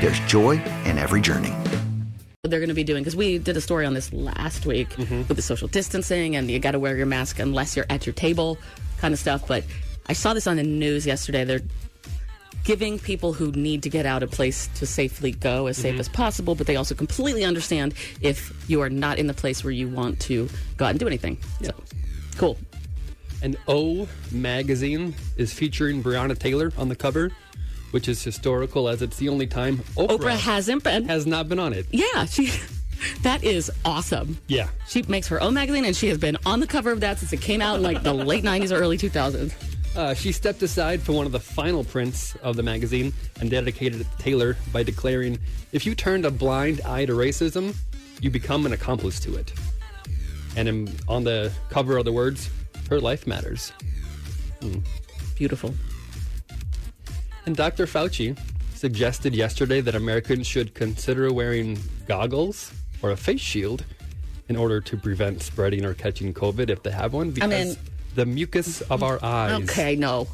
there's joy in every journey. they're going to be doing because we did a story on this last week mm-hmm. with the social distancing and you got to wear your mask unless you're at your table kind of stuff but i saw this on the news yesterday. They're giving people who need to get out a place to safely go as safe mm-hmm. as possible but they also completely understand if you are not in the place where you want to go out and do anything. So cool. And O magazine is featuring Breonna Taylor on the cover, which is historical as it's the only time Oprah, oprah hasn't been has not been on it. yeah she that is awesome Yeah. she makes her own magazine and she has been on the cover of that since it came out in like the late 90s or early 2000s Uh, she stepped aside for one of the final prints of the magazine and dedicated it to Taylor by declaring, If you turned a blind eye to racism, you become an accomplice to it. And in, on the cover are the words, Her life matters. beautiful And Dr. Fauci suggested yesterday that Americans should consider wearing goggles or a face shield in order to prevent spreading or catching COVID if they have one because mean- the mucus of our eyes. Okay, no.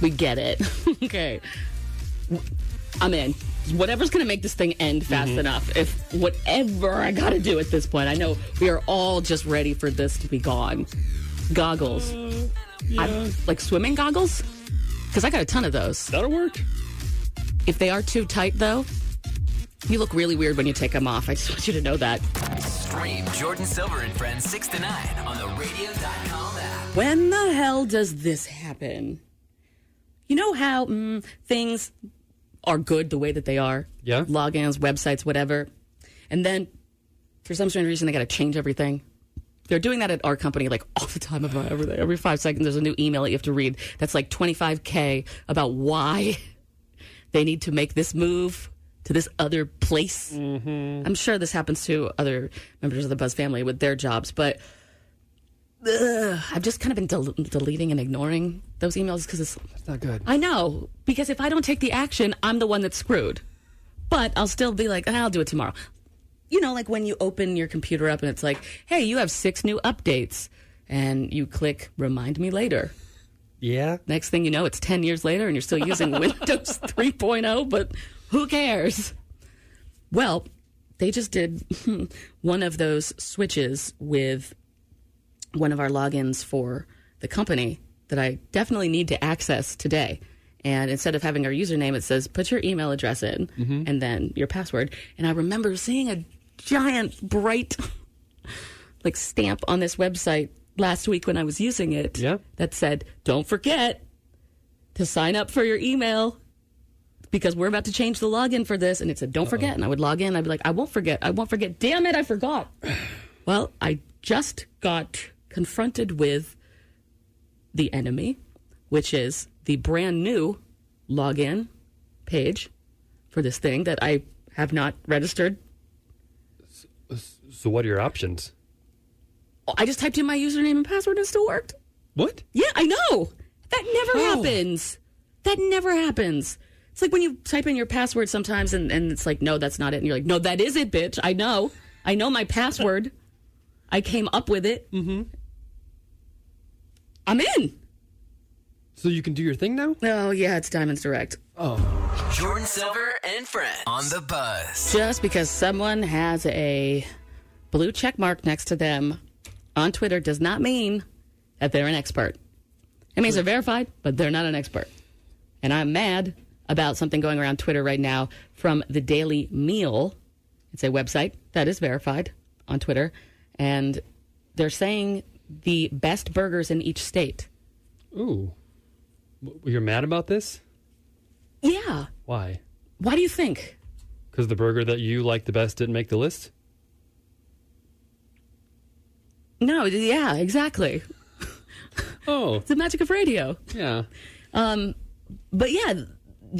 We get it. okay. I'm in. Whatever's going to make this thing end fast Mm-hmm. enough. If whatever I got to do at this point, I know we are all just ready for this to be gone. Goggles. I- like swimming goggles? Because I got a ton of those. That'll work. If they are too tight, though, you look really weird when you take them off. I just want you to know that. Stream Jordan Silver and Friends 6 to 9 on the radio.com app. When the hell does this happen? You know how mm, things are good the way that they are? Yeah. Logins, websites, whatever. And then for some strange reason, they got to change everything. They're doing that at our company like all the time about everything. Every five seconds, there's a new email that you have to read that's like 25K about why they need to make this move to this other place. I'm sure this happens to other members of the Buzz family with their jobs, but ugh, I've just kind of been del- deleting and ignoring those emails because it's. It's not good. I know because if I don't take the action, I'm the one that's screwed. But I'll still be like, "Ah, I'll do it tomorrow. You know, like when you open your computer up and it's like, hey, you have six new updates, and you click remind me later. Yeah. Next thing you know, it's 10 years later and you're still using Windows 3.0, but who cares? Well, they just did one of those switches with one of our logins for the company that I definitely need to access today. And instead of having our username, it says put your email address in mm-hmm. and then your password. And I remember seeing a giant, bright, like stamp on this website last week when I was using it Yeah. that said, don't forget to sign up for your email because we're about to change the login for this. And it said, don't forget. And I would log in. I'd be like, I won't forget. I won't forget. Damn it, I forgot. well, I just got confronted with the enemy, which is the brand new login page for this thing that I have not registered. So what are your options? I just typed in my username and password and it still worked. What? Yeah, I know. That never How? happens. That never happens. It's like when you type in your password sometimes and, and it's like, no, that's not it. And you're like, no, that is it, bitch. I know. I know my password. I came up with it. Mm-hmm. I'm in. So you can do your thing now? Oh, yeah, it's Diamonds Direct. Jordan Silver and friends on the buzz. Just because someone has a blue check mark next to them on Twitter does not mean that they're an expert. It means they're verified, but they're not an expert. And I'm mad about something going around Twitter right now from the Daily Meal. It's a website that is verified on Twitter. And they're saying the best burgers in each state. Ooh. W- You're mad about this? Yeah. Why? Why do you think? Because the burger that you like the best didn't make the list? No, yeah, exactly. Oh, the magic of radio. yeah. Um, but yeah,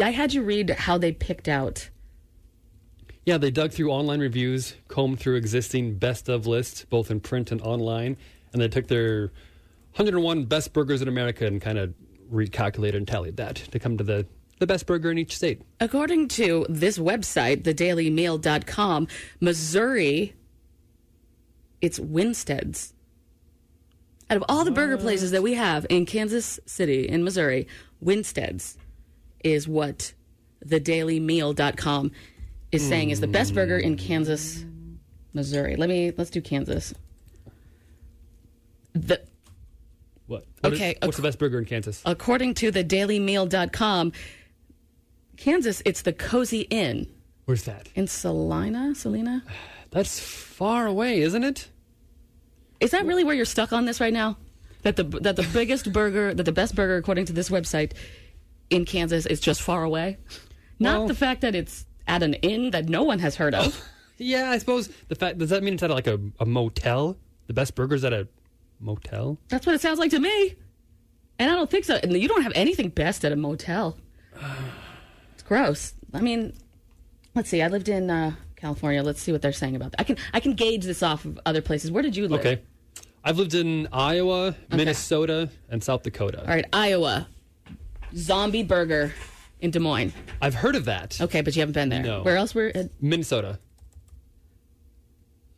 I had you read how they picked out. Yeah, they dug through online reviews, combed through existing best of lists, both in print and online, and they took their 101 best burgers in America and kind of recalculated and tallied that to come to the, the best burger in each state. According to this website, thedailymeal.com, Missouri, it's Winstead's. Out of all the burger places that we have in Kansas City, in Missouri, Winstead's is what thedailymeal.com is saying is the best burger in Kansas, Missouri. Let me, let's do Kansas. The, What? What is- Okay, what's the best burger in Kansas? according to thedailymeal.com, Kansas, it's the Cozy Inn Where's that? in Salina. Salina, That's far away, isn't it? is that really where you're stuck on this right now? That the that the biggest burger, that the best burger, according to this website, in Kansas is just far away. Not Well- the fact that it's at an inn that no one has heard of. Yeah, I suppose the fact does that mean it's at like a, a motel? The best burgers at a motel? That's what it sounds like to me. And I don't think so. And you don't have anything best at a motel. Gross. I mean, let's see. I lived in uh, California. Let's see what they're saying about that. I can I can gauge this off of other places. Where did you live? Okay. I've lived in Iowa, Minnesota, and South Dakota. All right, Iowa. Zombie Burger in Des Moines. I've heard of that. Okay, but you haven't been there. No. Where else were at Minnesota.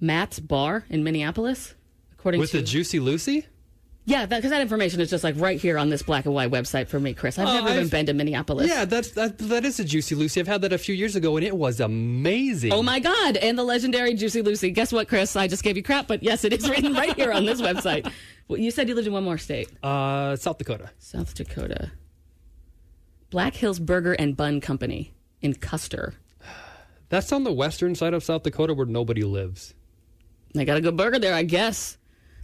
Matt's Bar in Minneapolis? According to With to the Juicy Lucy? Yeah, because that, information is just like right here on this black and white website for me, Chris. I've Oh, never even I've- been to Minneapolis. Yeah, that's that that is a Juicy Lucy. I've had that a few years ago and it was amazing. Oh my God! And the legendary Juicy Lucy. Guess what, Chris? I just gave you crap, but yes, it is written right here on this website. Well, you said you lived in one more state, Uh South Dakota. South Dakota. Black Hills Burger and Bun Company in Custer. That's on the western side of South Dakota where nobody lives. They got a good burger there, I guess.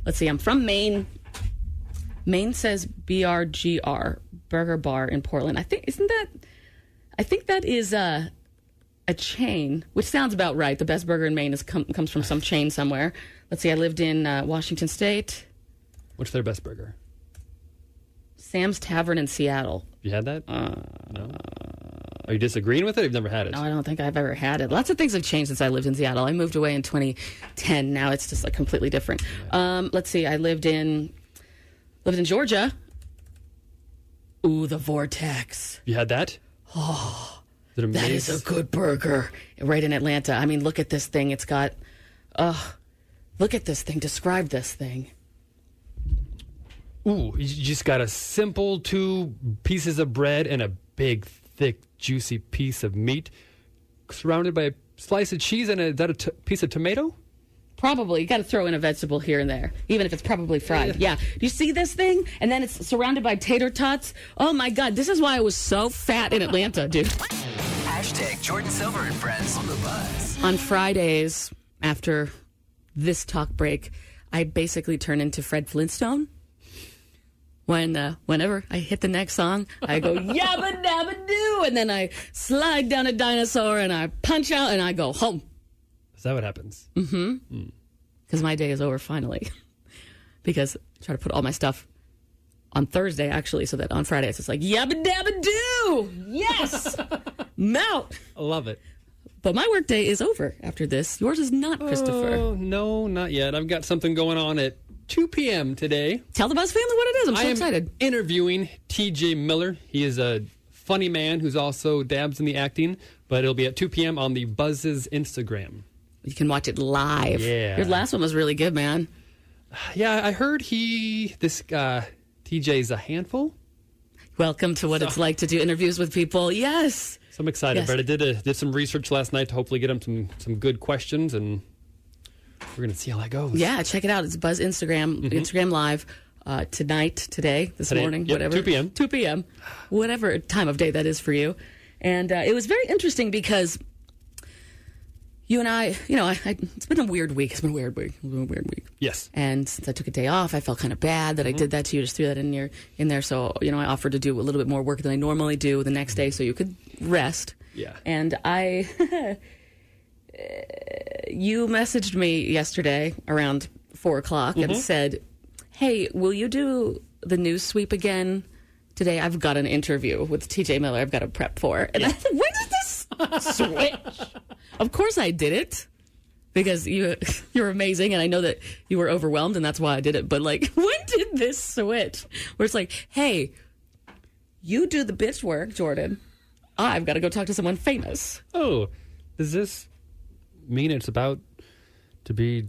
Let's see. I'm from Maine. Maine says BRGR Burger Bar in Portland. I think isn't that? I think that is uh, a chain, which sounds about right. The best burger in Maine is com- comes from some chain somewhere. Let's see. I lived in uh, Washington State. What's their best burger? Sam's Tavern in Seattle. You had that? no. Are you disagreeing with it? I've never had it. No, I don't think I've ever had it. Lots of things have changed since I lived in Seattle. I moved away in 2010. Now it's just like completely different. Um, let's see. I lived in lived in Georgia. Ooh, the Vortex. You had that? Oh, is That a good burger. Right in Atlanta. I mean, look at this thing. It's got. Uh, look at this thing. Describe this thing. Ooh, you just got a simple two pieces of bread and a big, thick, juicy piece of meat, surrounded by a slice of cheese and a, is that a t- piece of tomato. Probably. You got to throw in a vegetable here and there, even if it's probably fried. Yeah. Do you see this thing? And then it's surrounded by tater tots. Oh my God. This is why I was so fat in Atlanta, dude. Hashtag Jordan Silver and friends on the buzz. On Fridays, after this talk break, I basically turn into Fred Flintstone. When uh, whenever I hit the next song, I go yabba dabba doo, and then I slide down a dinosaur and I punch out and I go home Is that what happens? Mm-hmm. Because my day is over finally. because I try to put all my stuff on Thursday actually, so that on Friday it's just like yabba dabba do. yes, mount. I love it. But my workday is over after this. Yours is not, Christopher. Oh, no, not yet. I've got something going on at 2 p.m. today. Tell the Buzz family what it is. I'm so I am excited. interviewing TJ Miller. He is a funny man who's also dabs in the acting. But it'll be at 2 p.m. on the Buzz's Instagram. You can watch it live. Yeah. Your last one was really good, man. Yeah, I heard he this uh, TJ's a handful. Welcome to what it's like to do interviews with people. Yes. So I'm excited. Yes. But I did a, did some research last night to hopefully get him some some good questions, and we're gonna see how that goes. Yeah, check it out. It's Buzz Instagram, Instagram Live uh, tonight, today, this Today. morning, Yep, whatever. 2 p.m.. 2 p.m., whatever time of day that is for you. And uh, it was very interesting because you and I, you know, I, I, it's been a weird week. It's been a weird week. It's been a weird week. Yes. And since I took a day off, I felt kind of bad that I mm-hmm. did that to you. Just threw that in your in there. So you know, I offered to do a little bit more work than I normally do the next day, so you could rest. Yeah. And I, you messaged me yesterday around four o'clock and mm-hmm. said, "Hey, will you do the news sweep again today? I've got an interview with T.J. Miller. I've got to prep for." And I said, "When did this switch?" Of course, I did it because you you're amazing, and I know that you were overwhelmed, and that's why I did it. But like, when did this switch? Where it's like, "Hey, you do the bitch work, Jordan." I've got to go talk to someone famous. Oh, does this mean it's about to be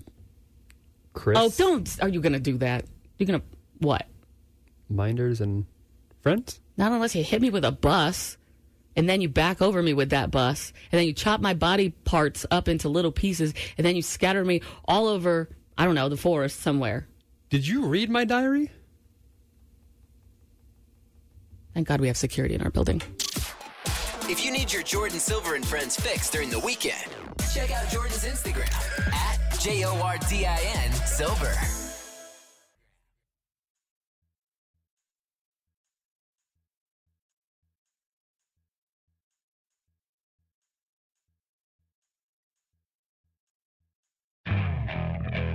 Chris? Oh, don't. Are you going to do that? You're going to what? Minders and friends. Not unless you hit me with a bus and then you back over me with that bus and then you chop my body parts up into little pieces and then you scatter me all over, I don't know, the forest somewhere. Did you read my diary? Thank God we have security in our building. If you need your Jordan Silver and Friends fix during the weekend, check out Jordan's Instagram at J O R D I N Silver.